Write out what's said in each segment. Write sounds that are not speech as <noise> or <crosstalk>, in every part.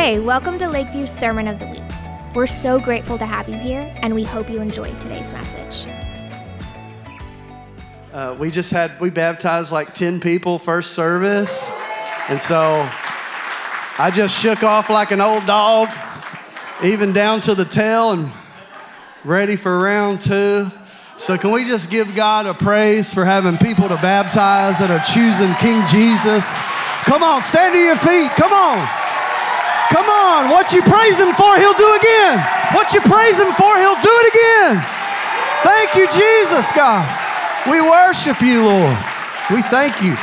Hey, welcome to Lakeview Sermon of the Week. We're so grateful to have you here, and we hope you enjoyed today's message. Uh, we just had, we baptized like 10 people first service. And so I just shook off like an old dog, even down to the tail, and ready for round two. So, can we just give God a praise for having people to baptize that are choosing King Jesus? Come on, stand to your feet. Come on. Come on. What you praise Him for, He'll do again. What you praise Him for, He'll do it again. Thank you, Jesus, God. We worship you, Lord. We thank you.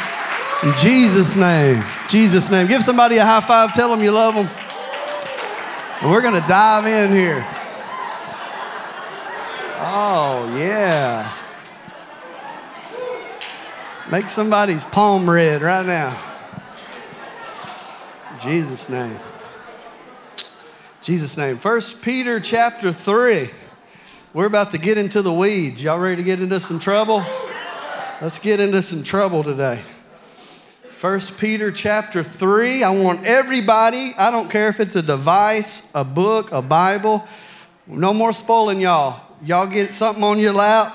In Jesus' name. Jesus' name. Give somebody a high five. Tell them you love them. And we're going to dive in here. Oh, yeah. Make somebody's palm red right now. In Jesus' name. Jesus' name. First Peter chapter 3. We're about to get into the weeds. Y'all ready to get into some trouble? Let's get into some trouble today. First Peter chapter 3. I want everybody, I don't care if it's a device, a book, a Bible, no more spoiling y'all. Y'all get something on your lap,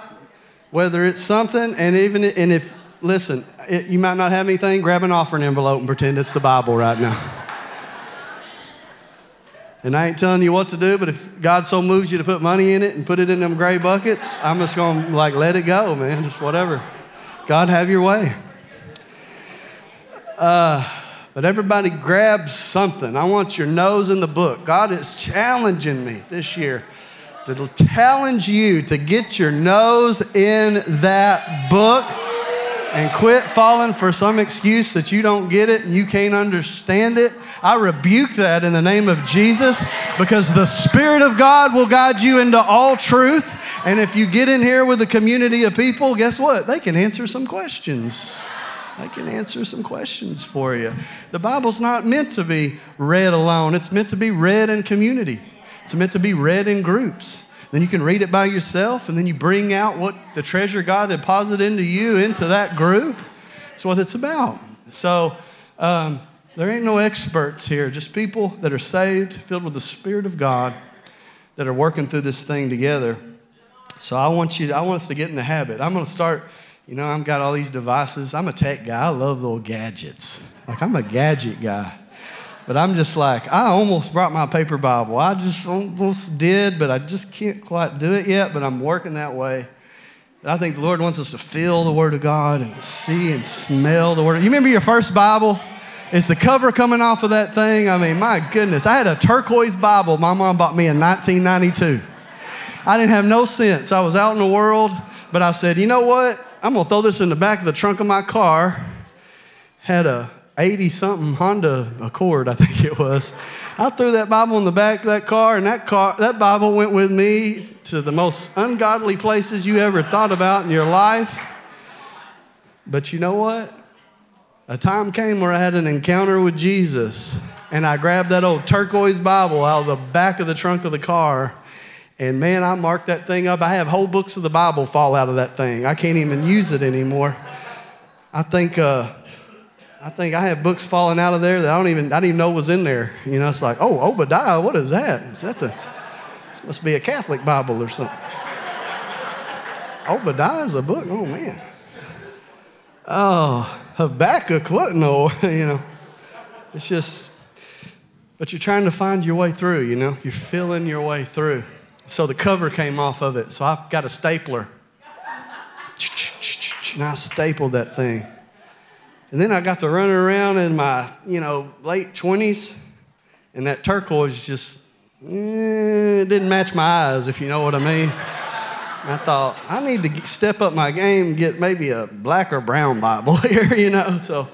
whether it's something, and even and if listen, it, you might not have anything, grab an offering envelope and pretend it's the Bible right now. And I ain't telling you what to do, but if God so moves you to put money in it and put it in them gray buckets, I'm just gonna like let it go, man. Just whatever. God, have your way. Uh, but everybody grab something. I want your nose in the book. God is challenging me this year to challenge you to get your nose in that book and quit falling for some excuse that you don't get it and you can't understand it. I rebuke that in the name of Jesus because the Spirit of God will guide you into all truth. And if you get in here with a community of people, guess what? They can answer some questions. They can answer some questions for you. The Bible's not meant to be read alone, it's meant to be read in community, it's meant to be read in groups. Then you can read it by yourself, and then you bring out what the treasure God deposited into you into that group. That's what it's about. So, um, there ain't no experts here, just people that are saved, filled with the Spirit of God, that are working through this thing together. So I want you, I want us to get in the habit. I'm going to start. You know, I've got all these devices. I'm a tech guy. I love little gadgets. Like I'm a gadget guy. But I'm just like, I almost brought my paper Bible. I just almost did, but I just can't quite do it yet. But I'm working that way. I think the Lord wants us to feel the Word of God and see and smell the Word. You remember your first Bible? Is the cover coming off of that thing? I mean, my goodness. I had a turquoise Bible my mom bought me in 1992. I didn't have no sense. I was out in the world, but I said, you know what? I'm going to throw this in the back of the trunk of my car. Had a 80 something Honda Accord, I <laughs> think it was. I threw that Bible in the back of that car, and that, car, that Bible went with me to the most ungodly places you ever thought about in your life. But you know what? A time came where I had an encounter with Jesus, and I grabbed that old turquoise Bible out of the back of the trunk of the car. And man, I marked that thing up. I have whole books of the Bible fall out of that thing. I can't even use it anymore. I think, uh, I think I have books falling out of there that I don't even, I didn't even know was in there. You know, it's like, oh, Obadiah, what is that? Is that the, this must be a Catholic Bible or something. Obadiah is a book? Oh, man. Oh, Habakkuk, what? No, <laughs> you know. It's just, but you're trying to find your way through, you know. You're feeling your way through. So the cover came off of it. So I got a stapler. <tsk> And I stapled that thing. And then I got to running around in my, you know, late 20s. And that turquoise just, eh, didn't match my eyes, if you know what I mean. I thought, I need to step up my game get maybe a black or brown Bible <laughs> here, you know. So,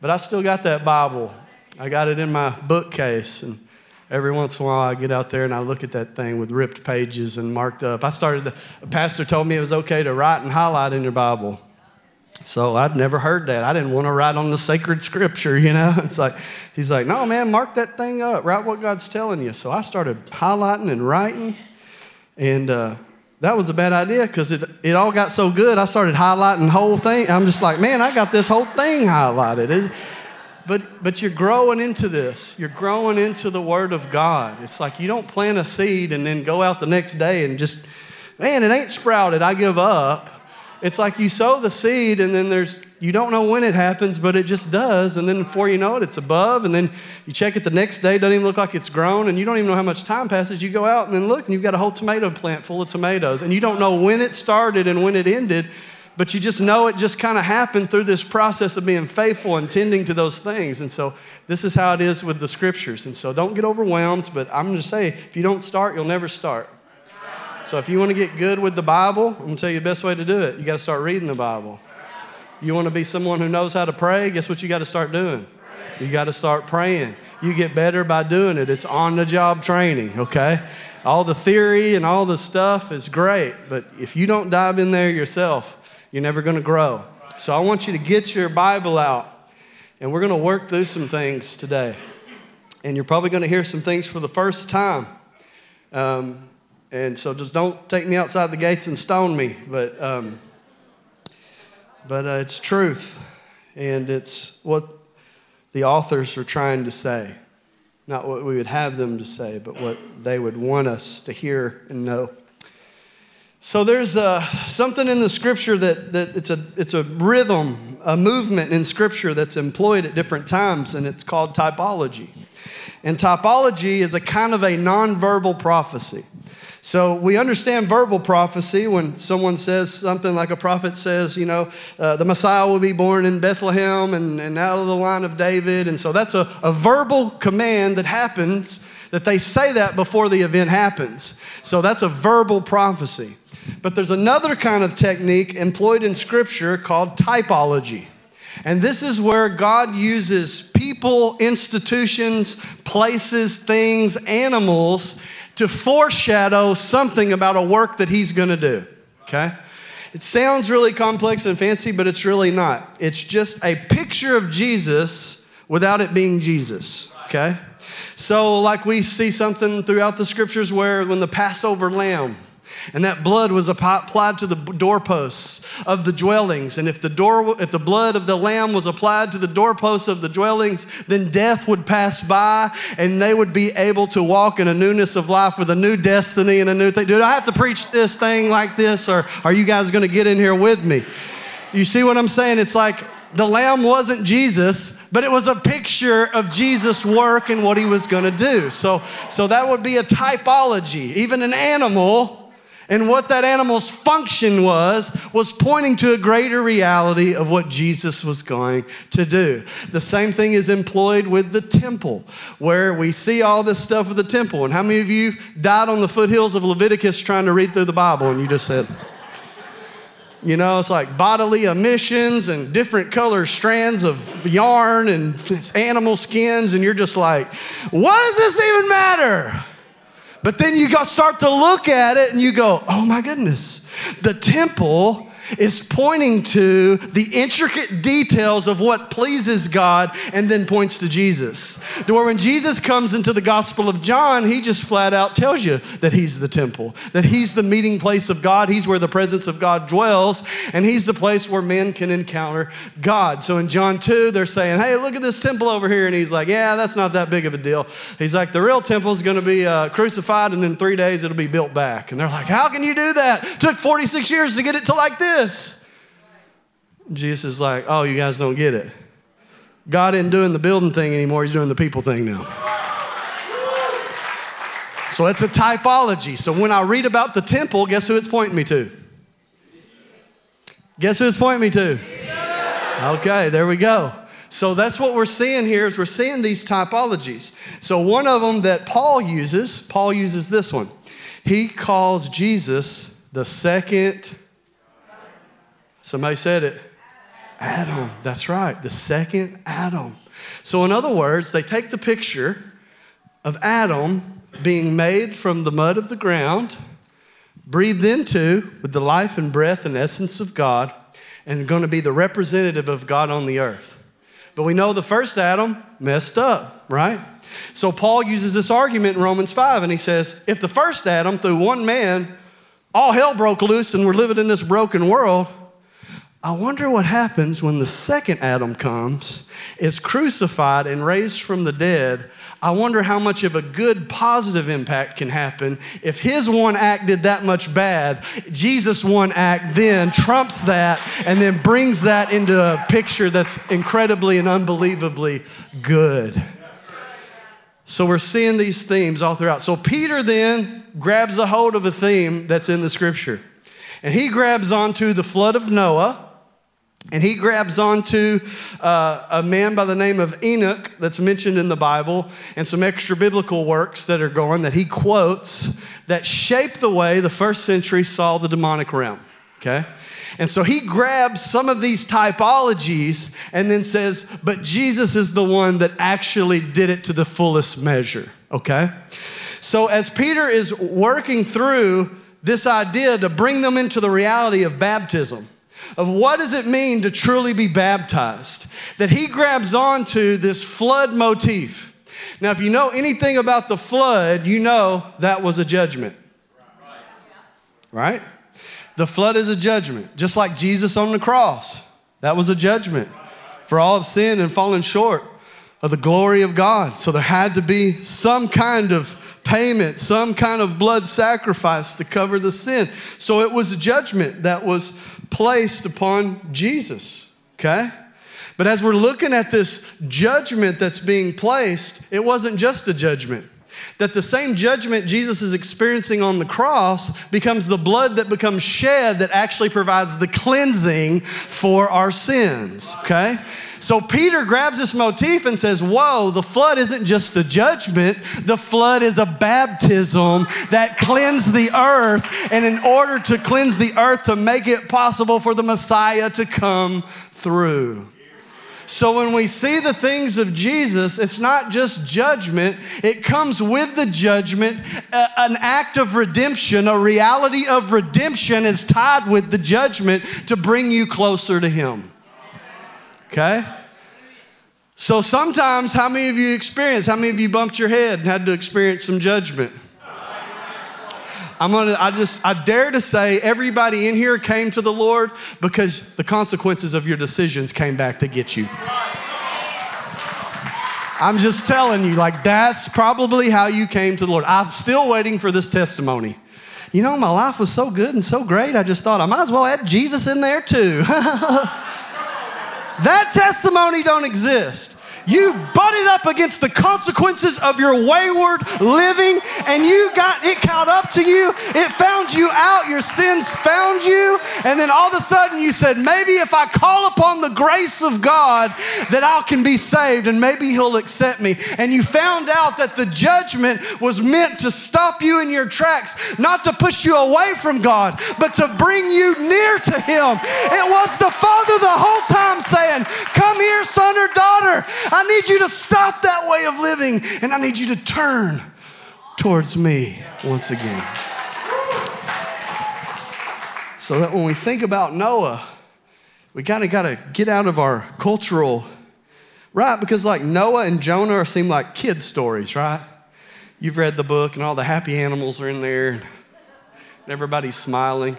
but I still got that Bible. I got it in my bookcase. And every once in a while, I get out there and I look at that thing with ripped pages and marked up. I started, a pastor told me it was okay to write and highlight in your Bible. So I'd never heard that. I didn't want to write on the sacred scripture, you know. <laughs> It's like, he's like, no, man, mark that thing up. Write what God's telling you. So I started highlighting and writing. And, uh, that was a bad idea because it, it all got so good. I started highlighting the whole thing. I'm just like, man, I got this whole thing highlighted. It's, But, but you're growing into this. You're growing into the Word of God. It's like you don't plant a seed and then go out the next day and just, man, it ain't sprouted. I give up. It's like you sow the seed and then there's, you don't know when it happens, but it just does. And then before you know it, it's above. And then you check it the next day, doesn't even look like it's grown. And you don't even know how much time passes. You go out and then look and you've got a whole tomato plant full of tomatoes. And you don't know when it started and when it ended but you just know it just kind of happened through this process of being faithful and tending to those things. And so this is how it is with the scriptures. And so don't get overwhelmed, but I'm going to say if you don't start, you'll never start. So if you want to get good with the Bible, I'm going to tell you the best way to do it. You got to start reading the Bible. You want to be someone who knows how to pray, guess what you got to start doing? You got to start praying. You get better by doing it. It's on the job training, okay? All the theory and all the stuff is great, but if you don't dive in there yourself, you're never going to grow. So I want you to get your Bible out, and we're going to work through some things today. And you're probably going to hear some things for the first time. Um, and so just don't take me outside the gates and stone me. But, um, but uh, it's truth, and it's what the authors are trying to say. Not what we would have them to say, but what they would want us to hear and know. So there's uh, something in the scripture that, that it's, a, it's a rhythm, a movement in scripture that's employed at different times, and it's called typology. And typology is a kind of a nonverbal prophecy. So we understand verbal prophecy when someone says something like a prophet says, you know, uh, the Messiah will be born in Bethlehem and, and out of the line of David. And so that's a, a verbal command that happens, that they say that before the event happens. So that's a verbal prophecy. But there's another kind of technique employed in Scripture called typology. And this is where God uses people, institutions, places, things, animals to foreshadow something about a work that He's gonna do. Okay? It sounds really complex and fancy, but it's really not. It's just a picture of Jesus without it being Jesus. Okay? So, like we see something throughout the scriptures where when the Passover lamb, and that blood was applied to the doorposts of the dwellings. And if the, door, if the blood of the lamb was applied to the doorposts of the dwellings, then death would pass by and they would be able to walk in a newness of life with a new destiny and a new thing. Do I have to preach this thing like this, or are you guys going to get in here with me? You see what I'm saying? It's like the lamb wasn't Jesus, but it was a picture of Jesus' work and what he was going to do. So, so that would be a typology. Even an animal and what that animal's function was, was pointing to a greater reality of what Jesus was going to do. The same thing is employed with the temple, where we see all this stuff with the temple. And how many of you died on the foothills of Leviticus trying to read through the Bible and you just said, you know, it's like bodily emissions and different color strands of yarn and animal skins, and you're just like, what does this even matter? But then you start to look at it and you go, oh my goodness, the temple is pointing to the intricate details of what pleases God and then points to Jesus. To where when Jesus comes into the Gospel of John, he just flat out tells you that he's the temple, that he's the meeting place of God, he's where the presence of God dwells, and he's the place where men can encounter God. So in John 2, they're saying, hey, look at this temple over here. And he's like, yeah, that's not that big of a deal. He's like, the real temple is going to be uh, crucified, and in three days it'll be built back. And they're like, how can you do that? It took 46 years to get it to like this this. Jesus is like, oh, you guys don't get it. God isn't doing the building thing anymore, He's doing the people thing now. So it's a typology. So when I read about the temple, guess who it's pointing me to? Guess who it's pointing me to? Okay, there we go. So that's what we're seeing here is we're seeing these typologies. So one of them that Paul uses, Paul uses this one. He calls Jesus the second Somebody said it. Adam. That's right. The second Adam. So, in other words, they take the picture of Adam being made from the mud of the ground, breathed into with the life and breath and essence of God, and going to be the representative of God on the earth. But we know the first Adam messed up, right? So Paul uses this argument in Romans 5, and he says, if the first Adam, through one man, all hell broke loose and we're living in this broken world, I wonder what happens when the second Adam comes, is crucified and raised from the dead. I wonder how much of a good positive impact can happen if his one act did that much bad. Jesus' one act then trumps that and then brings that into a picture that's incredibly and unbelievably good. So we're seeing these themes all throughout. So Peter then grabs a hold of a theme that's in the scripture. And he grabs onto the flood of Noah. And he grabs onto uh, a man by the name of Enoch that's mentioned in the Bible and some extra biblical works that are going that he quotes that shape the way the first century saw the demonic realm. Okay? And so he grabs some of these typologies and then says, but Jesus is the one that actually did it to the fullest measure. Okay? So as Peter is working through this idea to bring them into the reality of baptism, of what does it mean to truly be baptized, that he grabs onto this flood motif. Now, if you know anything about the flood, you know that was a judgment. Right? The flood is a judgment, just like Jesus on the cross. That was a judgment for all of sin and fallen short of the glory of God. So there had to be some kind of payment, some kind of blood sacrifice to cover the sin. So it was a judgment that was placed upon Jesus, okay? But as we're looking at this judgment that's being placed, it wasn't just a judgment. That the same judgment Jesus is experiencing on the cross becomes the blood that becomes shed that actually provides the cleansing for our sins, okay? So Peter grabs this motif and says, Whoa, the flood isn't just a judgment, the flood is a baptism that cleansed the earth. And in order to cleanse the earth, to make it possible for the Messiah to come through. So when we see the things of Jesus, it's not just judgment, it comes with the judgment. an act of redemption, a reality of redemption is tied with the judgment to bring you closer to Him. Okay? So sometimes, how many of you experience, how many of you bumped your head and had to experience some judgment? I'm gonna, I just, I dare to say everybody in here came to the Lord because the consequences of your decisions came back to get you. I'm just telling you, like, that's probably how you came to the Lord. I'm still waiting for this testimony. You know, my life was so good and so great, I just thought I might as well add Jesus in there too. <laughs> that testimony don't exist. You butted up against the consequences of your wayward living, and you got it caught up to you. It found you out. Your sins found you. And then all of a sudden you said, maybe if I call upon the grace of God, that I can be saved and maybe He'll accept me. And you found out that the judgment was meant to stop you in your tracks, not to push you away from God, but to bring you near to Him. It was the Father the whole time saying, Come here, son or daughter. I need you to stop that way of living and I need you to turn towards me once again. So that when we think about Noah, we kind of got to get out of our cultural, right? Because like Noah and Jonah seem like kid stories, right? You've read the book and all the happy animals are in there and everybody's smiling.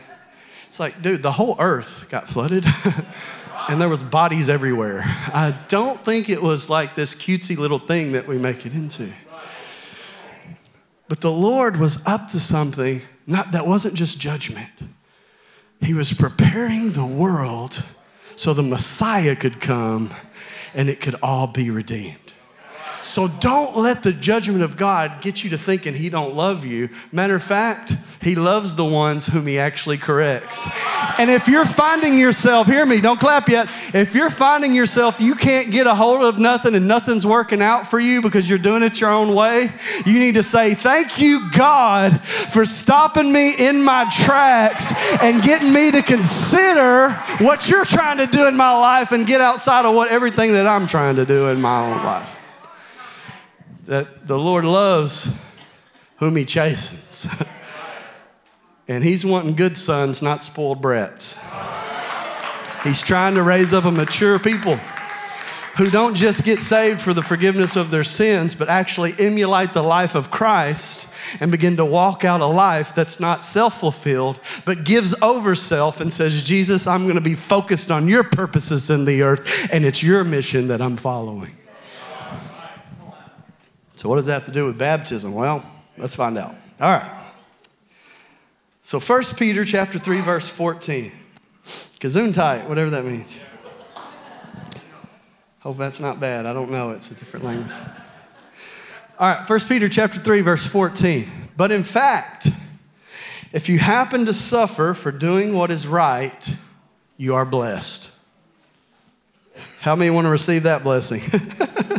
It's like, dude, the whole earth got flooded. <laughs> and there was bodies everywhere. I don't think it was like this cutesy little thing that we make it into. But the Lord was up to something not, that wasn't just judgment. He was preparing the world so the Messiah could come and it could all be redeemed. So don't let the judgment of God get you to thinking he don't love you. Matter of fact, he loves the ones whom he actually corrects. And if you're finding yourself, hear me, don't clap yet. If you're finding yourself you can't get a hold of nothing and nothing's working out for you because you're doing it your own way, you need to say, "Thank you God for stopping me in my tracks and getting me to consider what you're trying to do in my life and get outside of what everything that I'm trying to do in my own life." That the Lord loves whom he chastens. <laughs> and he's wanting good sons, not spoiled brats. He's trying to raise up a mature people who don't just get saved for the forgiveness of their sins, but actually emulate the life of Christ and begin to walk out a life that's not self fulfilled, but gives over self and says, Jesus, I'm going to be focused on your purposes in the earth, and it's your mission that I'm following. So, what does that have to do with baptism? Well, let's find out. All right. So, 1 Peter chapter 3, verse 14. Gesundheit, whatever that means. Hope that's not bad. I don't know. It's a different language. All right, 1 Peter chapter 3, verse 14. But in fact, if you happen to suffer for doing what is right, you are blessed. How many want to receive that blessing? <laughs>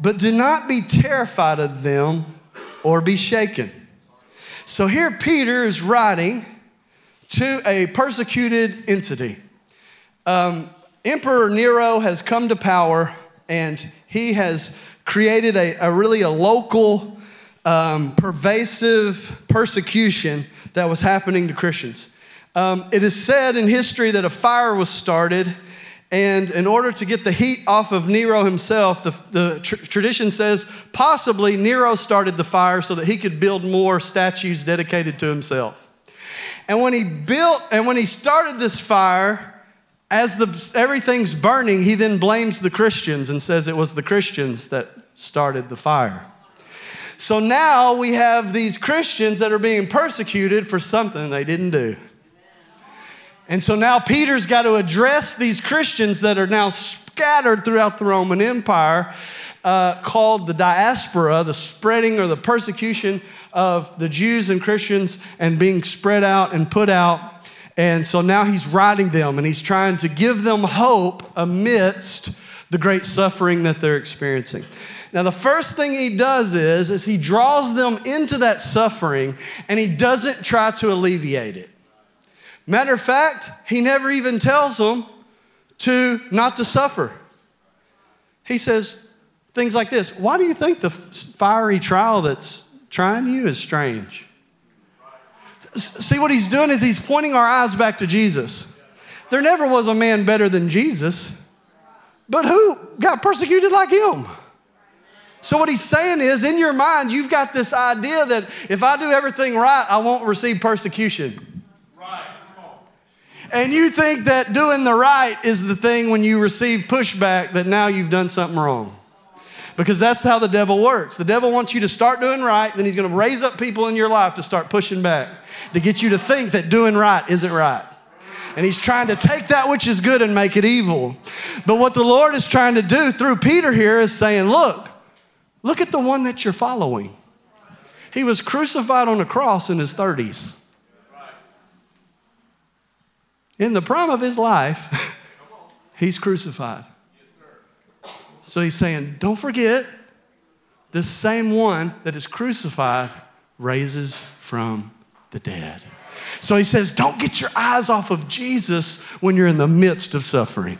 but do not be terrified of them or be shaken. So here Peter is writing to a persecuted entity. Um, Emperor Nero has come to power and he has created a, a really a local, um, pervasive persecution that was happening to Christians. Um, it is said in history that a fire was started, and in order to get the heat off of Nero himself, the, the tr- tradition says possibly Nero started the fire so that he could build more statues dedicated to himself. And when he built and when he started this fire, as the, everything's burning, he then blames the Christians and says it was the Christians that started the fire. So now we have these Christians that are being persecuted for something they didn't do. And so now Peter's got to address these Christians that are now scattered throughout the Roman Empire, uh, called the diaspora, the spreading or the persecution of the Jews and Christians and being spread out and put out and so now he's writing them and he's trying to give them hope amidst the great suffering that they're experiencing. Now, the first thing he does is, is he draws them into that suffering and he doesn't try to alleviate it. Matter of fact, he never even tells them to not to suffer. He says things like this Why do you think the fiery trial that's trying you is strange? See, what he's doing is he's pointing our eyes back to Jesus. There never was a man better than Jesus, but who got persecuted like him? So, what he's saying is, in your mind, you've got this idea that if I do everything right, I won't receive persecution. And you think that doing the right is the thing when you receive pushback that now you've done something wrong because that's how the devil works. The devil wants you to start doing right, then he's going to raise up people in your life to start pushing back, to get you to think that doing right isn't right. And he's trying to take that which is good and make it evil. But what the Lord is trying to do through Peter here is saying, look, look at the one that you're following. He was crucified on a cross in his 30s. In the prime of his life, <laughs> he's crucified. So he's saying, don't forget, the same one that is crucified raises from the dead. So he says, don't get your eyes off of Jesus when you're in the midst of suffering.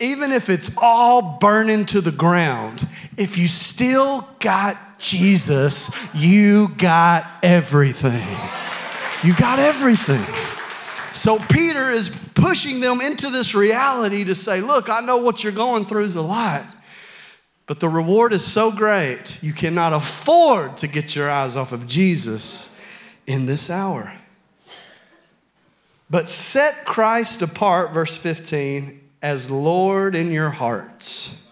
Even if it's all burning to the ground, if you still got Jesus, you got everything. You got everything. So Peter is pushing them into this reality to say, look, I know what you're going through is a lot, but the reward is so great, you cannot afford to get your eyes off of Jesus in this hour. But set Christ apart, verse 15, as Lord in your hearts,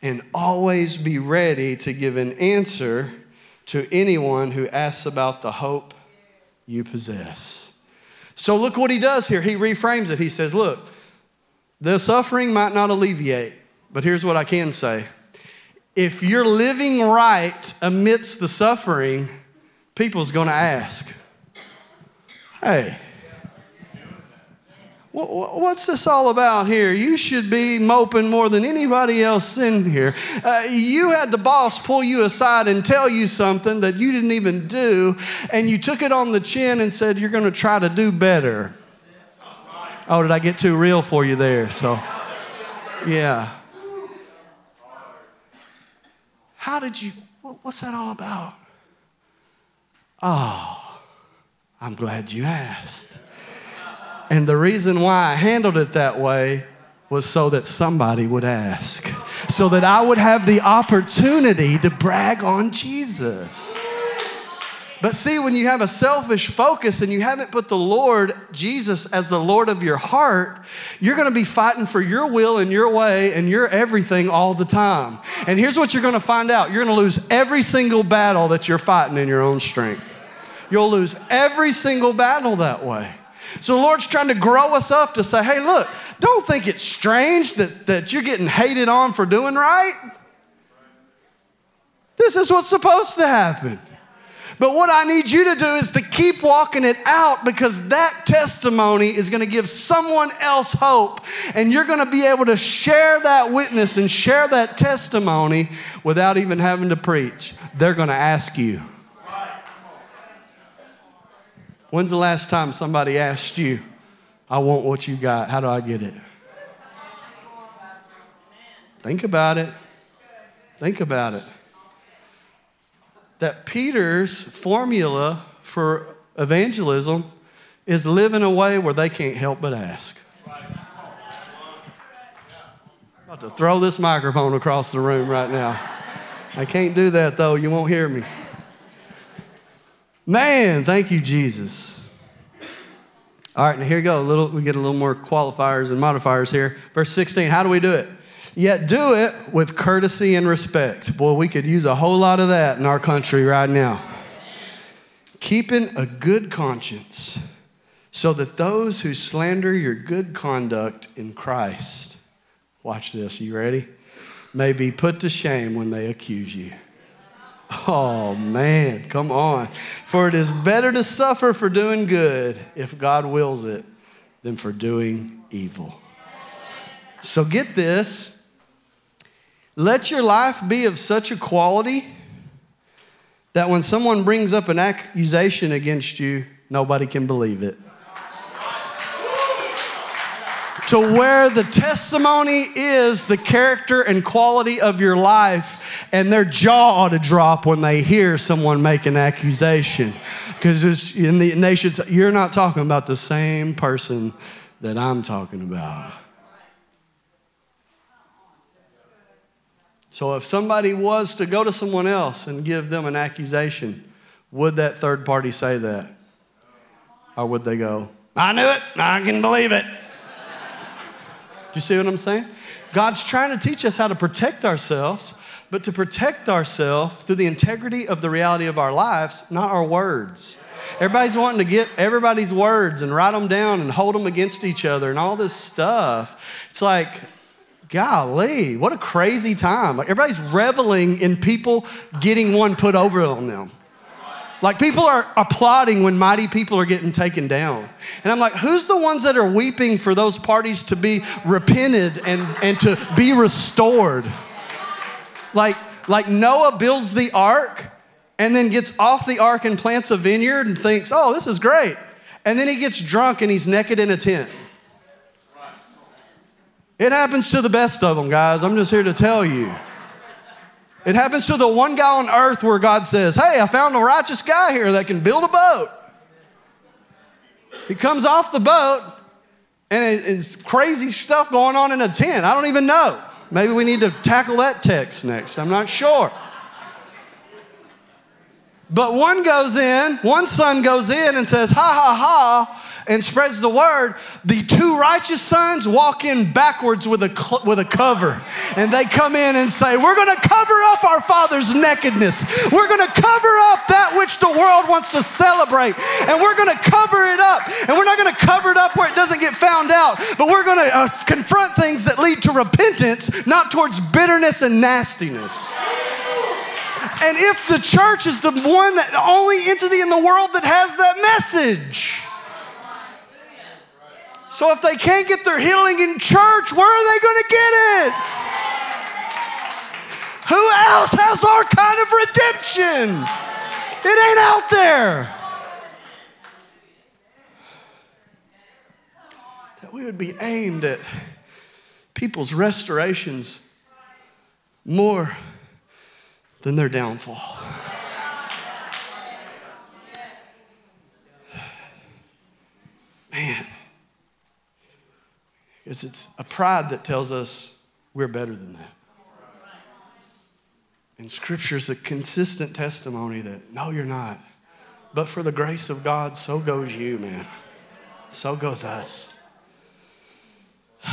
and always be ready to give an answer to anyone who asks about the hope you possess. So look what he does here. He reframes it. He says, Look, the suffering might not alleviate, but here's what I can say. If you're living right amidst the suffering, people's to ask, Hey, What's this all about here? You should be moping more than anybody else in here. Uh, you had the boss pull you aside and tell you something that you didn't even do, and you took it on the chin and said, You're going to try to do better. Oh, did I get too real for you there? So, yeah. How did you, what's that all about? Oh, I'm glad you asked. And the reason why I handled it that way was so that somebody would ask, so that I would have the opportunity to brag on Jesus. But see, when you have a selfish focus and you haven't put the Lord, Jesus, as the Lord of your heart, you're gonna be fighting for your will and your way and your everything all the time. And here's what you're gonna find out you're gonna lose every single battle that you're fighting in your own strength. You'll lose every single battle that way. So the Lord's trying to grow us up to say, hey, look, don't think it's strange that, that you're getting hated on for doing right. This is what's supposed to happen. But what I need you to do is to keep walking it out because that testimony is going to give someone else hope. And you're going to be able to share that witness and share that testimony without even having to preach. They're going to ask you. When's the last time somebody asked you, I want what you got? How do I get it? Think about it. Think about it that Peter's formula for evangelism is live in a way where they can't help but ask. I'm about to throw this microphone across the room right now. I can't do that though, you won't hear me. Man, thank you, Jesus. All right, now here we go. A little, we get a little more qualifiers and modifiers here. Verse 16, how do we do it? Yet do it with courtesy and respect. Boy, we could use a whole lot of that in our country right now. Keeping a good conscience, so that those who slander your good conduct in Christ, watch this, you ready? May be put to shame when they accuse you. Oh man, come on. For it is better to suffer for doing good, if God wills it, than for doing evil. So get this let your life be of such a quality that when someone brings up an accusation against you, nobody can believe it. To where the testimony is the character and quality of your life, and their jaw ought to drop when they hear someone make an accusation. Because in the you're not talking about the same person that I'm talking about. So if somebody was to go to someone else and give them an accusation, would that third party say that? Or would they go, I knew it, I can believe it? Do you see what I'm saying? God's trying to teach us how to protect ourselves, but to protect ourselves through the integrity of the reality of our lives, not our words. Everybody's wanting to get everybody's words and write them down and hold them against each other and all this stuff. It's like, golly, what a crazy time. Like everybody's reveling in people getting one put over on them. Like people are applauding when mighty people are getting taken down. And I'm like, who's the ones that are weeping for those parties to be repented and, and to be restored? Like, like Noah builds the ark and then gets off the ark and plants a vineyard and thinks, oh, this is great. And then he gets drunk and he's naked in a tent. It happens to the best of them, guys. I'm just here to tell you. It happens to the one guy on earth where God says, Hey, I found a righteous guy here that can build a boat. He comes off the boat and it's crazy stuff going on in a tent. I don't even know. Maybe we need to tackle that text next. I'm not sure. But one goes in, one son goes in and says, Ha ha ha, and spreads the word, the two righteous sons walk in backwards with a, cl- with a cover. And they come in and say, We're going to cover up our father's nakedness. We're going to cover up that which the world wants to celebrate. And we're going to cover it up. And we're not going to cover it up where it doesn't get found out, but we're going to uh, confront things that lead to repentance, not towards bitterness and nastiness. And if the church is the one that the only entity in the world that has that message, so if they can't get their healing in church, where are they going to get it? Who else has our kind of redemption? It ain't out there. That we would be aimed at people's restorations more than their downfall. Man. Because it's a pride that tells us we're better than that. And Scripture is a consistent testimony that no, you're not. But for the grace of God, so goes you, man. So goes us. <sighs>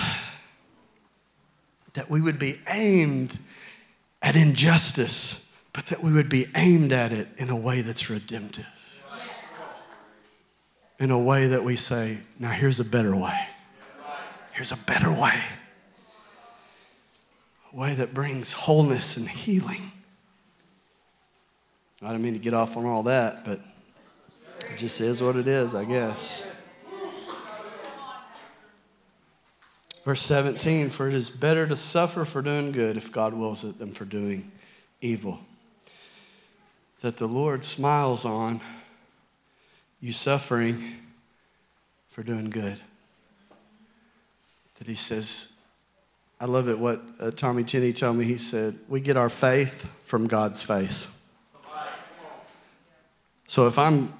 That we would be aimed at injustice, but that we would be aimed at it in a way that's redemptive. In a way that we say, now here's a better way. Here's a better way. A way that brings wholeness and healing. I don't mean to get off on all that, but it just is what it is, I guess. Verse 17 For it is better to suffer for doing good, if God wills it, than for doing evil. That the Lord smiles on you suffering for doing good. That He says, I love it what uh, Tommy Tenney told me. He said, We get our faith from God's face. So if I'm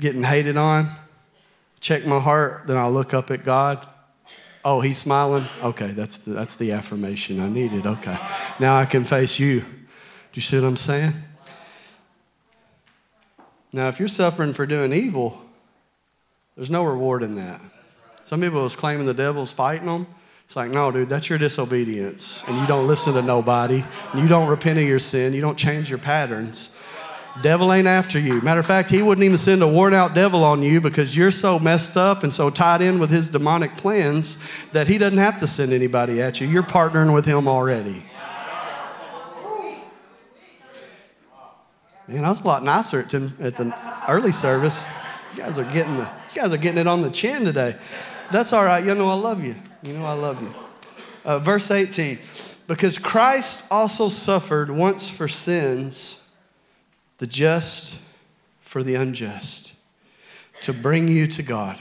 getting hated on, check my heart, then I'll look up at God. Oh, he's smiling? Okay, that's the, that's the affirmation I needed. Okay. Now I can face you. Do you see what I'm saying? Now, if you're suffering for doing evil, there's no reward in that. Some people was claiming the devil's fighting them. It's like, no, dude, that's your disobedience. And you don't listen to nobody. And you don't repent of your sin. You don't change your patterns. Devil ain't after you. Matter of fact, he wouldn't even send a worn out devil on you because you're so messed up and so tied in with his demonic plans that he doesn't have to send anybody at you. You're partnering with him already. Man, I was a lot nicer at, the early service. You guys are getting the, you guys are getting it on the chin today. That's all right. You know I love you. You know I love you. Uh, verse 18. Because Christ also suffered once for sins the just for the unjust, to bring you to God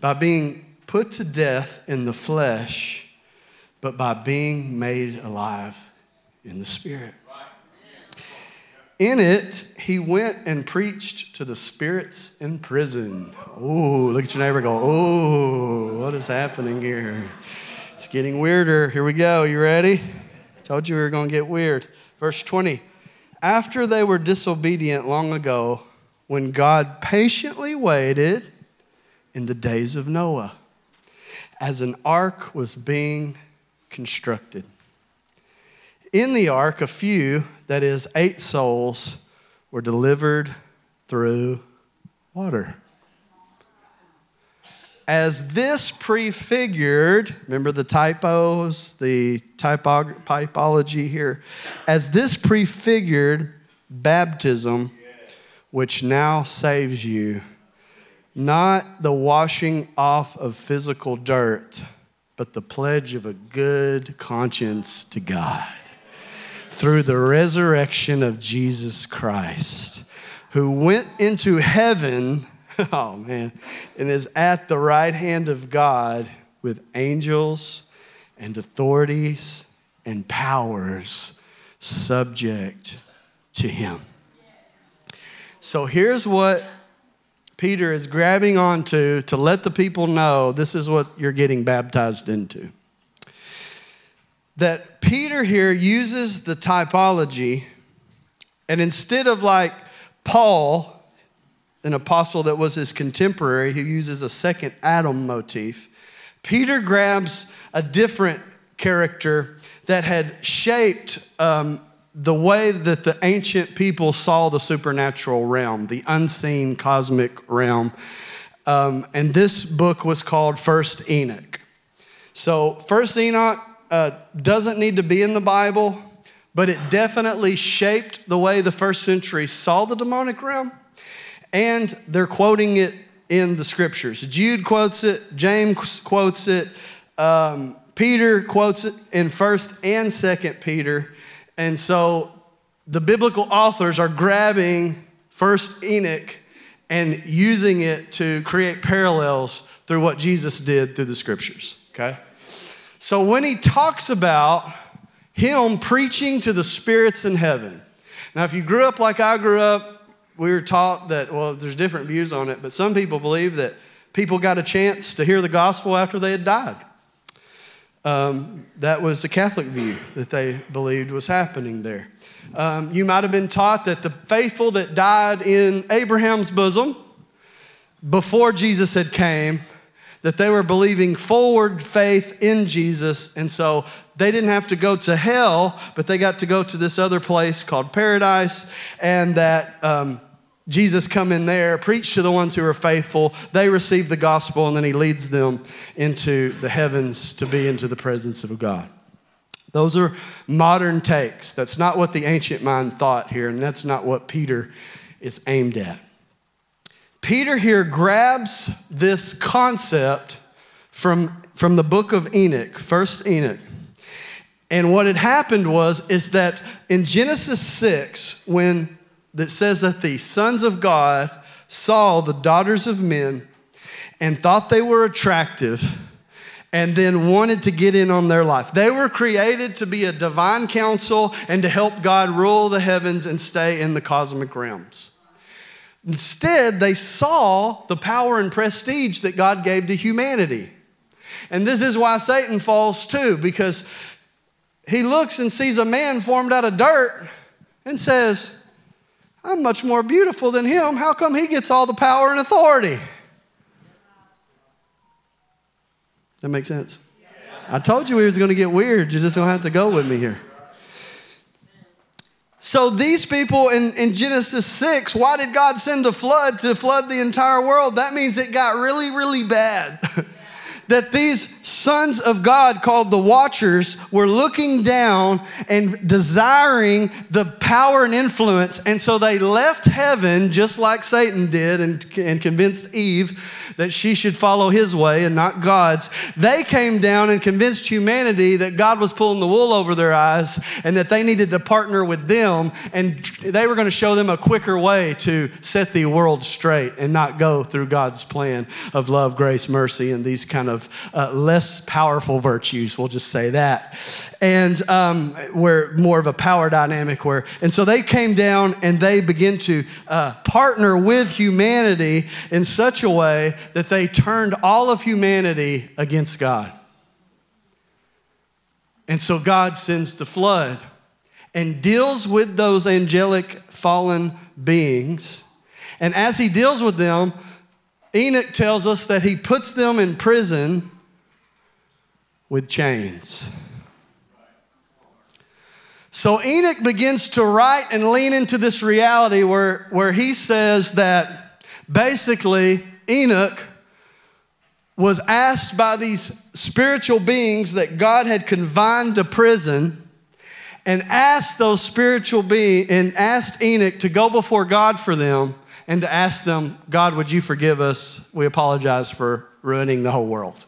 by being put to death in the flesh, but by being made alive in the spirit. In it, he went and preached to the spirits in prison. Oh, look at your neighbor go, oh, what is happening here? It's getting weirder. Here we go. You ready? I told you we were going to get weird. Verse 20 after they were disobedient long ago, when God patiently waited in the days of Noah as an ark was being constructed. In the ark, a few, that is, eight souls, were delivered through water. As this prefigured, remember the typos, the typog- typology here, as this prefigured baptism, which now saves you, not the washing off of physical dirt, but the pledge of a good conscience to God through the resurrection of Jesus Christ, who went into heaven <laughs> oh, man. And is at the right hand of God with angels and authorities and powers subject to him. So here's what Peter is grabbing onto to let the people know this is what you're getting baptized into. That Peter here uses the typology, and instead of like Paul, an apostle that was his contemporary who uses a second Adam motif. Peter grabs a different character that had shaped um, the way that the ancient people saw the supernatural realm, the unseen cosmic realm. Um, and this book was called First Enoch. So, First Enoch uh, doesn't need to be in the Bible, but it definitely shaped the way the first century saw the demonic realm and they're quoting it in the scriptures. Jude quotes it, James quotes it, um, Peter quotes it in 1st and 2nd Peter. And so the biblical authors are grabbing 1st Enoch and using it to create parallels through what Jesus did through the scriptures, okay? So when he talks about him preaching to the spirits in heaven, now if you grew up like I grew up, we were taught that, well, there's different views on it, but some people believe that people got a chance to hear the gospel after they had died. Um, that was the Catholic view that they believed was happening there. Um, you might have been taught that the faithful that died in Abraham's bosom before Jesus had came, that they were believing forward faith in Jesus, and so they didn't have to go to hell, but they got to go to this other place called paradise, and that um, Jesus come in there, preach to the ones who are faithful. They receive the gospel, and then he leads them into the heavens to be into the presence of God. Those are modern takes. That's not what the ancient mind thought here, and that's not what Peter is aimed at. Peter here grabs this concept from, from the book of Enoch, first Enoch. And what had happened was is that in Genesis 6, when that says that the sons of God saw the daughters of men and thought they were attractive and then wanted to get in on their life. They were created to be a divine council and to help God rule the heavens and stay in the cosmic realms. Instead, they saw the power and prestige that God gave to humanity. And this is why Satan falls too, because he looks and sees a man formed out of dirt and says, I'm much more beautiful than him. How come he gets all the power and authority? That makes sense? I told you he was going to get weird. You're just going to have to go with me here. So, these people in, in Genesis 6, why did God send a flood to flood the entire world? That means it got really, really bad. <laughs> that these sons of God, called the Watchers, were looking down and desiring the power and influence. And so they left heaven, just like Satan did, and, and convinced Eve that she should follow his way and not God's. They came down and convinced humanity that God was pulling the wool over their eyes and that they needed to partner with them. And they were going to show them a quicker way to set the world straight and not go through God's plan of love, grace, mercy, and these kind of uh, less powerful virtues. We'll just say that and um, we're more of a power dynamic where and so they came down and they begin to uh, partner with humanity in such a way that they turned all of humanity against god and so god sends the flood and deals with those angelic fallen beings and as he deals with them enoch tells us that he puts them in prison with chains. So Enoch begins to write and lean into this reality where, where he says that basically Enoch was asked by these spiritual beings that God had confined to prison and asked those spiritual beings and asked Enoch to go before God for them and to ask them, God, would you forgive us? We apologize for ruining the whole world.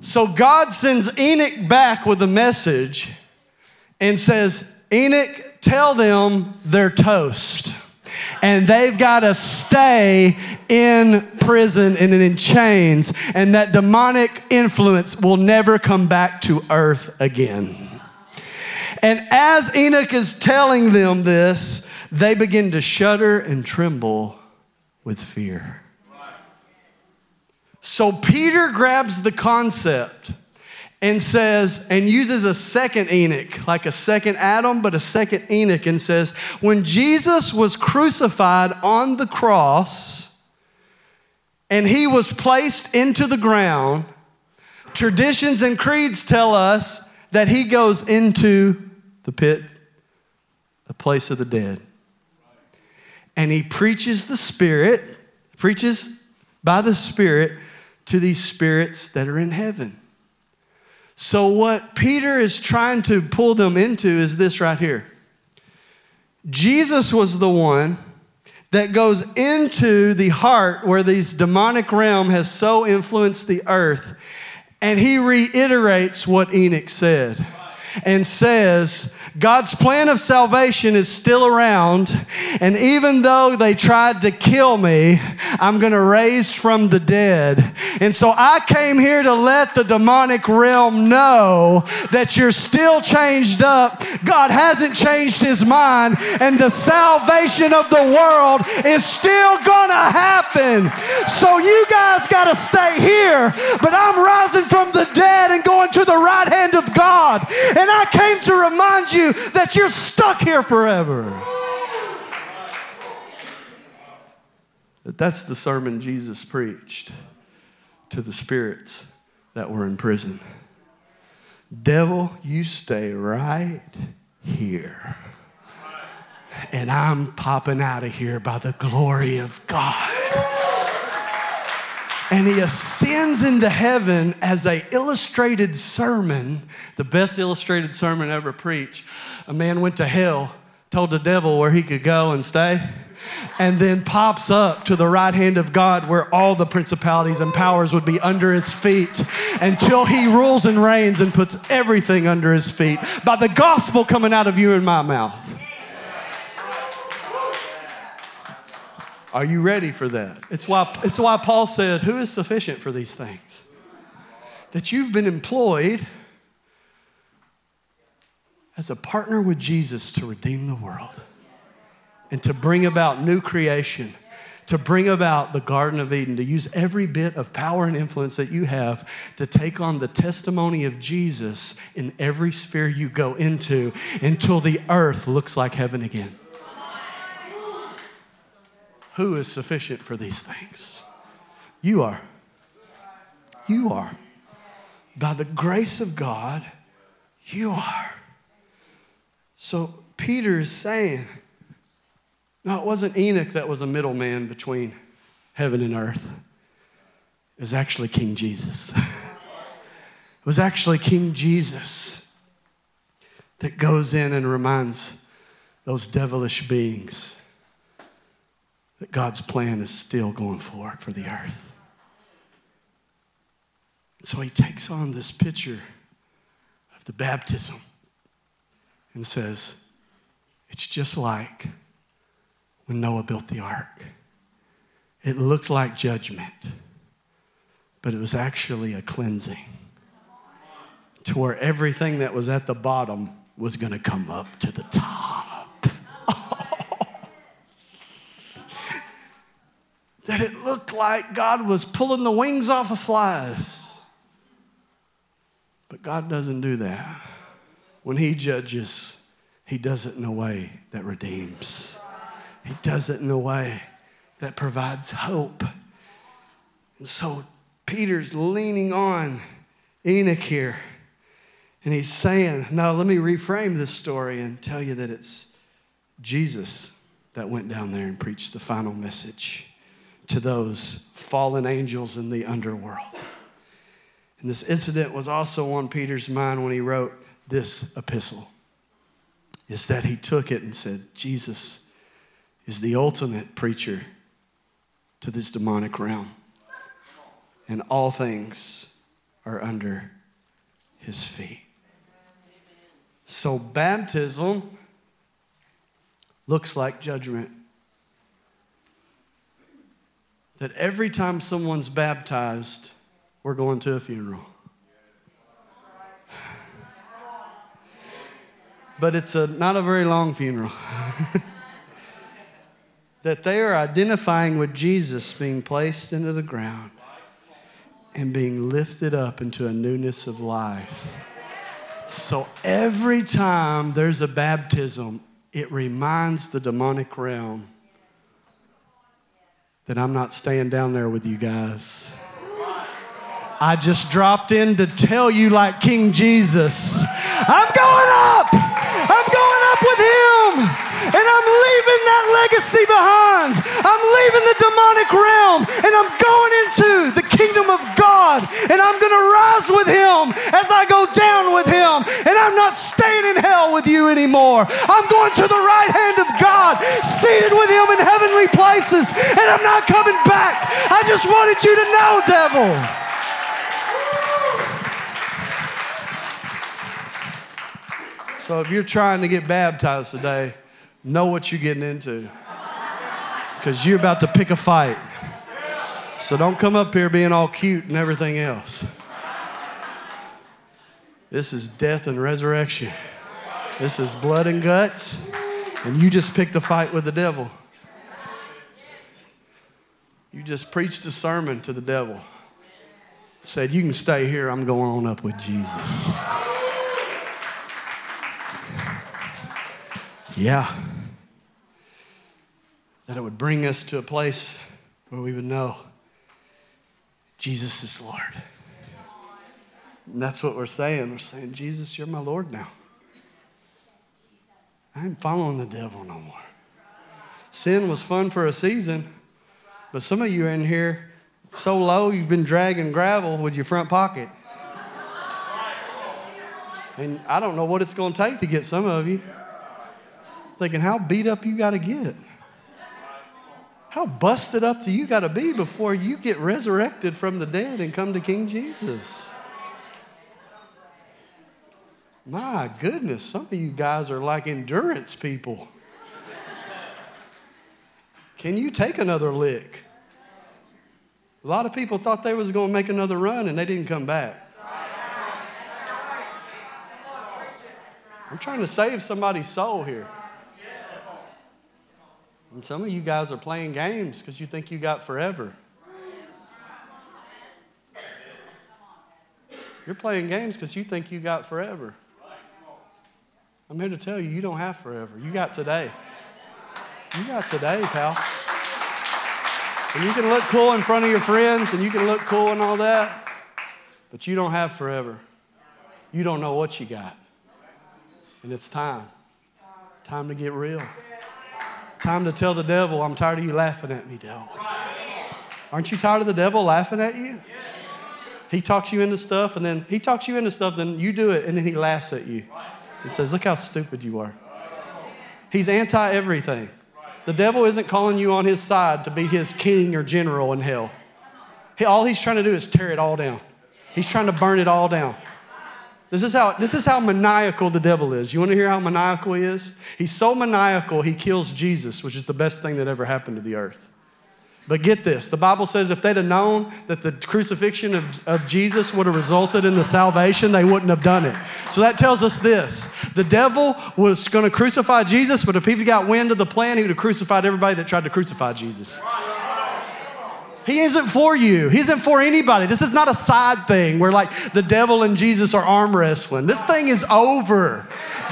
So God sends Enoch back with a message and says, Enoch, tell them they're toast. And they've got to stay in prison and in chains, and that demonic influence will never come back to earth again. And as Enoch is telling them this, they begin to shudder and tremble with fear. So Peter grabs the concept and says, and uses a second Enoch, like a second Adam, but a second Enoch, and says, when Jesus was crucified on the cross and he was placed into the ground, traditions and creeds tell us that he goes into the pit, the place of the dead. And he preaches the Spirit, preaches by the Spirit to these spirits that are in heaven. So, what Peter is trying to pull them into is this right here Jesus was the one that goes into the heart where these demonic realm has so influenced the earth, and he reiterates what Enoch said and says, God's plan of salvation is still around. And even though they tried to kill me, I'm going to raise from the dead. And so I came here to let the demonic realm know that you're still changed up. God hasn't changed his mind, and the salvation of the world is still going to happen. So you guys got to stay here, but I'm rising from the dead and going to the right hand of God. And I came to remind you that you're stuck here forever. That's the sermon Jesus preached to the spirits that were in prison. Devil, you stay right here. And I'm popping out of here by the glory of God. And he ascends into heaven as a illustrated sermon, the best illustrated sermon ever preached. A man went to hell, told the devil where he could go and stay and then pops up to the right hand of God where all the principalities and powers would be under his feet until he rules and reigns and puts everything under his feet by the gospel coming out of you and my mouth. Are you ready for that? It's why, it's why Paul said, Who is sufficient for these things? That you've been employed as a partner with Jesus to redeem the world and to bring about new creation, to bring about the Garden of Eden, to use every bit of power and influence that you have to take on the testimony of Jesus in every sphere you go into until the earth looks like heaven again. Who is sufficient for these things? You are. You are. By the grace of God, you are. So Peter is saying, no, it wasn't Enoch that was a middleman between heaven and earth. It was actually King Jesus. <laughs> it was actually King Jesus that goes in and reminds those devilish beings that God's plan is still going forward for the earth. And so he takes on this picture of the baptism and says, It's just like when Noah built the ark. It looked like judgment, but it was actually a cleansing to where everything that was at the bottom was going to come up to the top. That it looked like God was pulling the wings off of flies. But God doesn't do that. When He judges, He does it in a way that redeems. He does it in a way that provides hope. And so Peter's leaning on Enoch here. And he's saying, No, let me reframe this story and tell you that it's Jesus that went down there and preached the final message to those fallen angels in the underworld. And this incident was also on Peter's mind when he wrote this epistle. Is that he took it and said, Jesus, is the ultimate preacher to this demonic realm. And all things are under his feet. So, baptism looks like judgment. That every time someone's baptized, we're going to a funeral. But it's a, not a very long funeral. <laughs> that they are identifying with Jesus being placed into the ground and being lifted up into a newness of life. So every time there's a baptism, it reminds the demonic realm that I'm not staying down there with you guys. I just dropped in to tell you, like King Jesus, I'm going up. I'm going up with him and I'm leaving that legacy behind. I'm leaving the demonic realm and I'm going into the kingdom of God and I'm going to rise with him as I go down with him. And I'm not staying in hell with you anymore. I'm going to the right hand of God, seated with him in heavenly places, and I'm not coming back. I just wanted you to know, devil. So if you're trying to get baptized today, know what you're getting into. Because you're about to pick a fight. So don't come up here being all cute and everything else. This is death and resurrection. This is blood and guts. And you just picked a fight with the devil. You just preached a sermon to the devil. Said, You can stay here, I'm going on up with Jesus. Yeah. That it would bring us to a place where we would know Jesus is Lord. And that's what we're saying. We're saying, Jesus, you're my Lord now. I ain't following the devil no more. Sin was fun for a season, but some of you in here so low you've been dragging gravel with your front pocket. And I don't know what it's going to take to get some of you. Thinking, how beat up you got to get? How busted up do you got to be before you get resurrected from the dead and come to King Jesus? My goodness, some of you guys are like endurance people. Can you take another lick? A lot of people thought they was going to make another run and they didn't come back. I'm trying to save somebody's soul here. And some of you guys are playing games because you think you got forever. You're playing games because you think you got forever. I'm here to tell you, you don't have forever. You got today. You got today, pal. And you can look cool in front of your friends and you can look cool and all that, but you don't have forever. You don't know what you got. And it's time. Time to get real. Time to tell the devil, I'm tired of you laughing at me, devil. Aren't you tired of the devil laughing at you? He talks you into stuff, and then he talks you into stuff, then you do it, and then he laughs at you and says, Look how stupid you are. He's anti everything. The devil isn't calling you on his side to be his king or general in hell. He, all he's trying to do is tear it all down. He's trying to burn it all down. This is how, this is how maniacal the devil is. You want to hear how maniacal he is? He's so maniacal, he kills Jesus, which is the best thing that ever happened to the earth. But get this the Bible says if they'd have known that the crucifixion of, of Jesus would have resulted in the salvation, they wouldn't have done it. So that tells us this the devil was going to crucify Jesus, but if he got wind of the plan, he would have crucified everybody that tried to crucify Jesus. He isn't for you. He isn't for anybody. This is not a side thing where like the devil and Jesus are arm wrestling. This thing is over.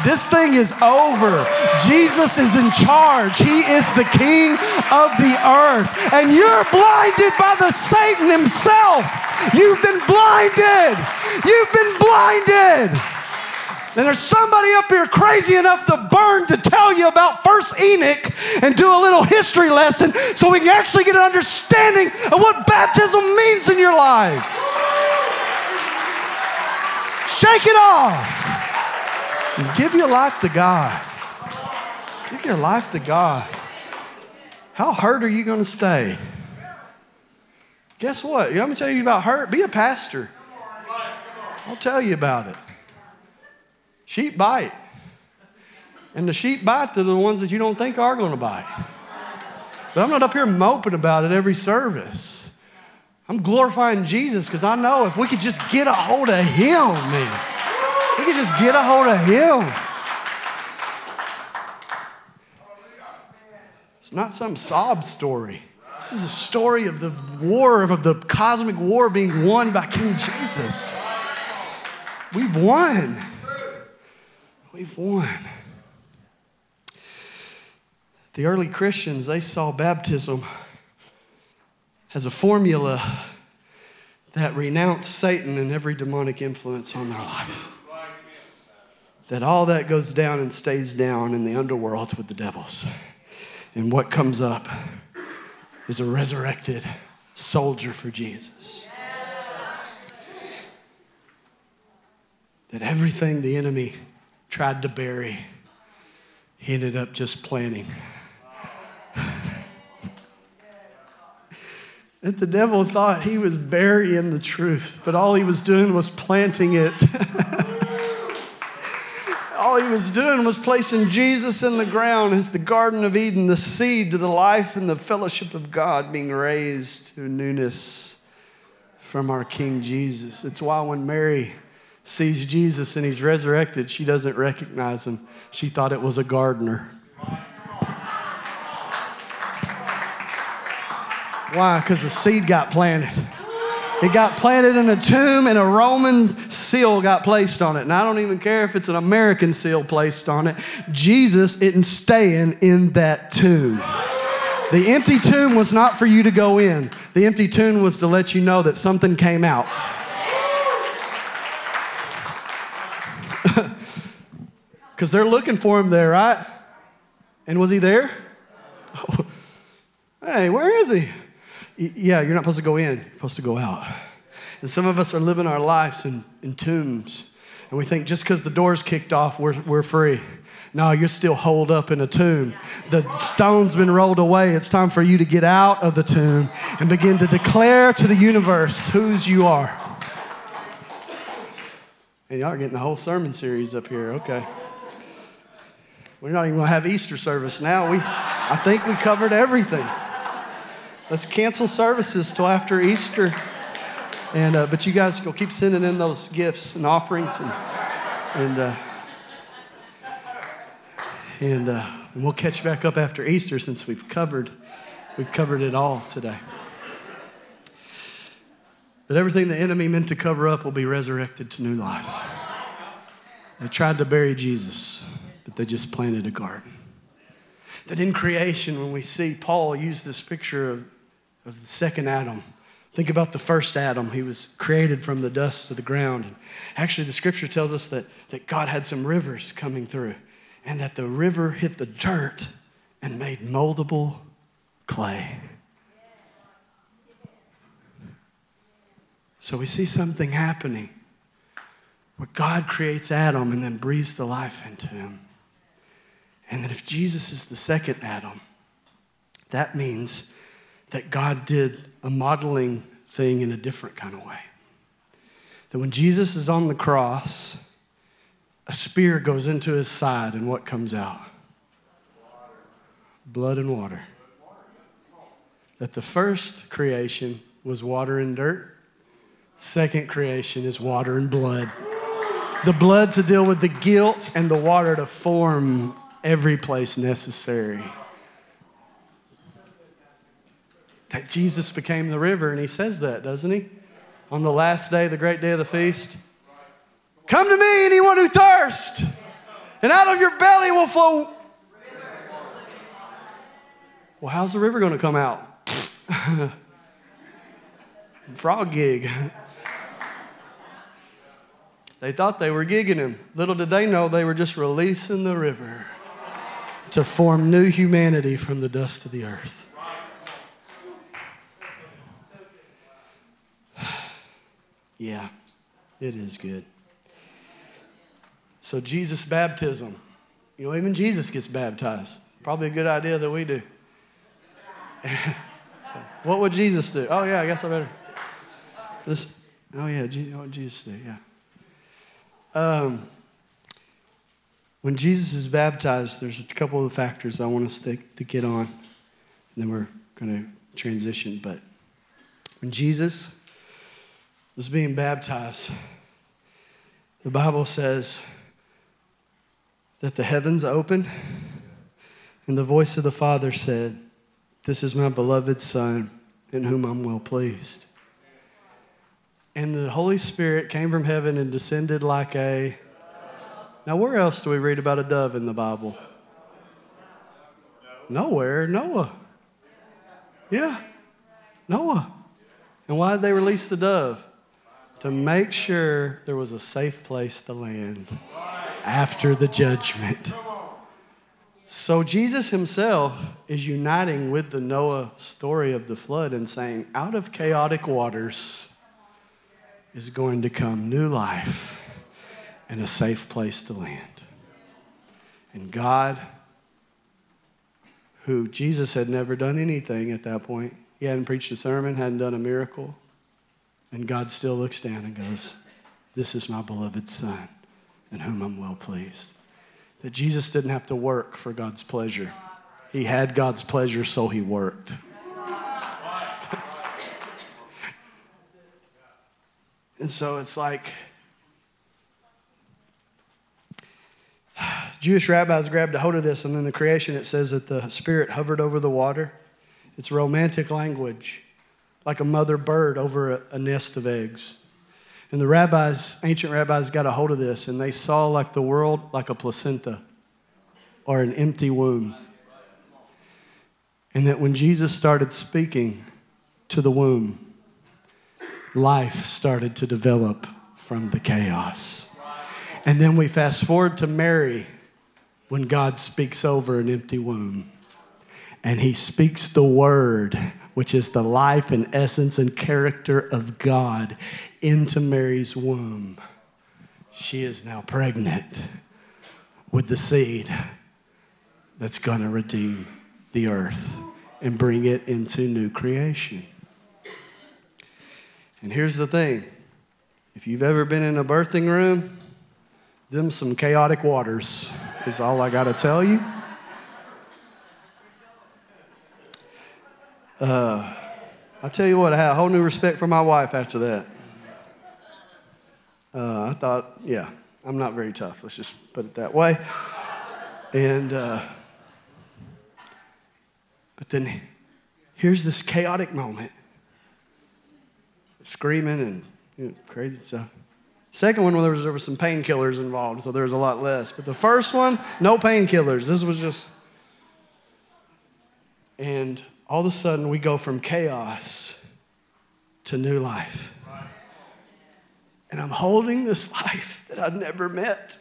This thing is over. Jesus is in charge. He is the king of the earth. And you're blinded by the Satan himself. You've been blinded. You've been blinded. And there's somebody up here crazy enough to burn to tell you about First Enoch and do a little history lesson so we can actually get an understanding of what baptism means in your life. Shake it off. And give your life to God. Give your life to God. How hurt are you going to stay? Guess what? You want me to tell you about hurt? Be a pastor. I'll tell you about it. Sheep bite. And the sheep bite, they're the ones that you don't think are going to bite. But I'm not up here moping about it every service. I'm glorifying Jesus because I know if we could just get a hold of Him, man, we could just get a hold of Him. It's not some sob story. This is a story of the war, of the cosmic war being won by King Jesus. We've won. We've won. The early Christians, they saw baptism as a formula that renounced Satan and every demonic influence on their life. That all that goes down and stays down in the underworld with the devils. And what comes up is a resurrected soldier for Jesus. That everything the enemy tried to bury, he ended up just planting. that the devil thought he was burying the truth, but all he was doing was planting it. <laughs> All he was doing was placing Jesus in the ground as the Garden of Eden, the seed to the life and the fellowship of God being raised to newness from our King Jesus. It's why when Mary sees Jesus and he's resurrected, she doesn't recognize him. She thought it was a gardener. Why? Because the seed got planted. It got planted in a tomb and a Roman seal got placed on it. And I don't even care if it's an American seal placed on it. Jesus isn't staying in that tomb. The empty tomb was not for you to go in, the empty tomb was to let you know that something came out. Because they're looking for him there, right? And was he there? <laughs> Hey, where is he? yeah, you're not supposed to go in, you're supposed to go out. And some of us are living our lives in, in tombs. And we think just because the door's kicked off, we're, we're free. No, you're still holed up in a tomb. The stone's been rolled away. It's time for you to get out of the tomb and begin to declare to the universe whose you are. And y'all are getting a whole sermon series up here. Okay. We're not even going to have Easter service now. We, I think we covered everything. Let's cancel services till after Easter. And, uh, but you guys will keep sending in those gifts and offerings, and, and, uh, and, uh, and we'll catch back up after Easter since we've covered, we've covered it all today. But everything the enemy meant to cover up will be resurrected to new life. They tried to bury Jesus, they just planted a garden. That in creation, when we see Paul use this picture of of the second Adam. Think about the first Adam. He was created from the dust of the ground. And actually, the scripture tells us that, that God had some rivers coming through, and that the river hit the dirt and made moldable clay. So we see something happening where God creates Adam and then breathes the life into him. And that if Jesus is the second Adam, that means that God did a modeling thing in a different kind of way. That when Jesus is on the cross, a spear goes into his side, and what comes out? Blood and water. That the first creation was water and dirt, second creation is water and blood. The blood to deal with the guilt, and the water to form every place necessary that Jesus became the river, and he says that, doesn't he? On the last day, the great day of the feast. Come to me, anyone who thirsts, and out of your belly will flow. Well, how's the river going to come out? <laughs> Frog gig. They thought they were gigging him. Little did they know they were just releasing the river to form new humanity from the dust of the earth. <sighs> Yeah, it is good. So, Jesus' baptism. You know, even Jesus gets baptized. Probably a good idea that we do. <laughs> so, what would Jesus do? Oh, yeah, I guess I better. This, oh, yeah, what would Jesus do? Yeah. Um, when Jesus is baptized, there's a couple of factors I want us to, to get on, and then we're going to transition. But when Jesus was being baptized, the Bible says that the heavens opened and the voice of the Father said, This is my beloved Son in whom I'm well pleased. And the Holy Spirit came from heaven and descended like a. Now, where else do we read about a dove in the Bible? Nowhere. Noah. Yeah. Noah. And why did they release the dove? to make sure there was a safe place to land after the judgment. So Jesus himself is uniting with the Noah story of the flood and saying, out of chaotic waters is going to come new life and a safe place to land. And God, who Jesus had never done anything at that point, he hadn't preached a sermon, hadn't done a miracle, and God still looks down and goes, This is my beloved Son, in whom I'm well pleased. that Jesus didn't have to work for God's pleasure. He had God's pleasure, so he worked. <laughs> and so it's like <sighs> Jewish rabbis grabbed a hold of this, and in the creation it says that the Spirit hovered over the water. It's romantic language, like a mother bird over a, a nest of eggs. And the rabbis, ancient rabbis, got a hold of this, and they saw like the world like a placenta or an empty womb. And that when Jesus started speaking to the womb, life started to develop from the chaos. And then we fast forward to Mary when God speaks over an empty womb. And he speaks the word, which is the life and essence and character of God, into Mary's womb. She is now pregnant with the seed that's going to redeem the earth and bring it into new creation. And here's the thing if you've ever been in a birthing room, them some chaotic waters is all I got to tell you. Uh, I tell you what, I had a whole new respect for my wife after that. Uh, I thought, yeah, I'm not very tough. Let's just put it that way. And, uh, but then here's this chaotic moment screaming and you know, crazy stuff. Second one, well, there was, there was some painkillers involved, so there was a lot less. But the first one, no painkillers. This was just. And all of a sudden, we go from chaos to new life. And I'm holding this <laughs> life that I'd never met.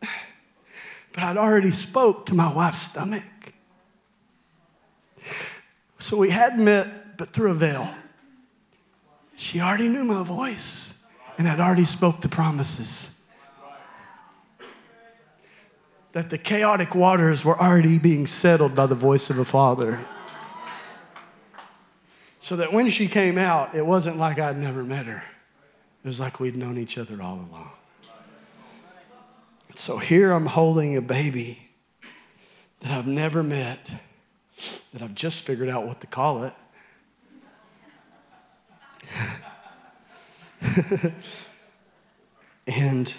But I'd already spoke to my wife's stomach. So we had met, but through a veil. She already knew my voice and had already spoke the promises. That the chaotic waters were already being settled by the voice of the Father. So that when she came out, it wasn't like I'd never met her. It was like we'd known each other all along. So here I'm holding a baby that I've never met, that I've just figured out what to call it. <laughs> and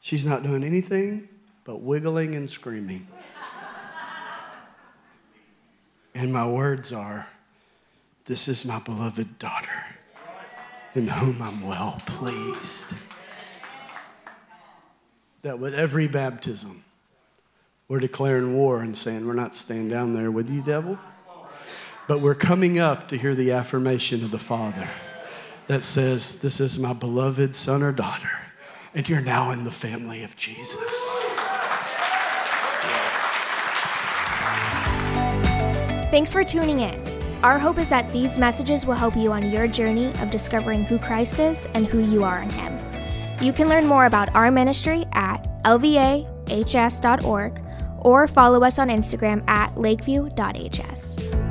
she's not doing anything but wiggling and screaming. and my words are, This is my beloved daughter, in whom I'm well pleased. That with every baptism, we're declaring war and saying, We're not staying down there with you, devil. But we're coming up to hear the affirmation of the Father that says, This is my beloved son or daughter, and you're now in the family of Jesus. Thanks for tuning in. Our hope is that these messages will help you on your journey of discovering who Christ is and who you are in Him. You can learn more about our ministry at lvahs.org or follow us on Instagram at lakeview.hs.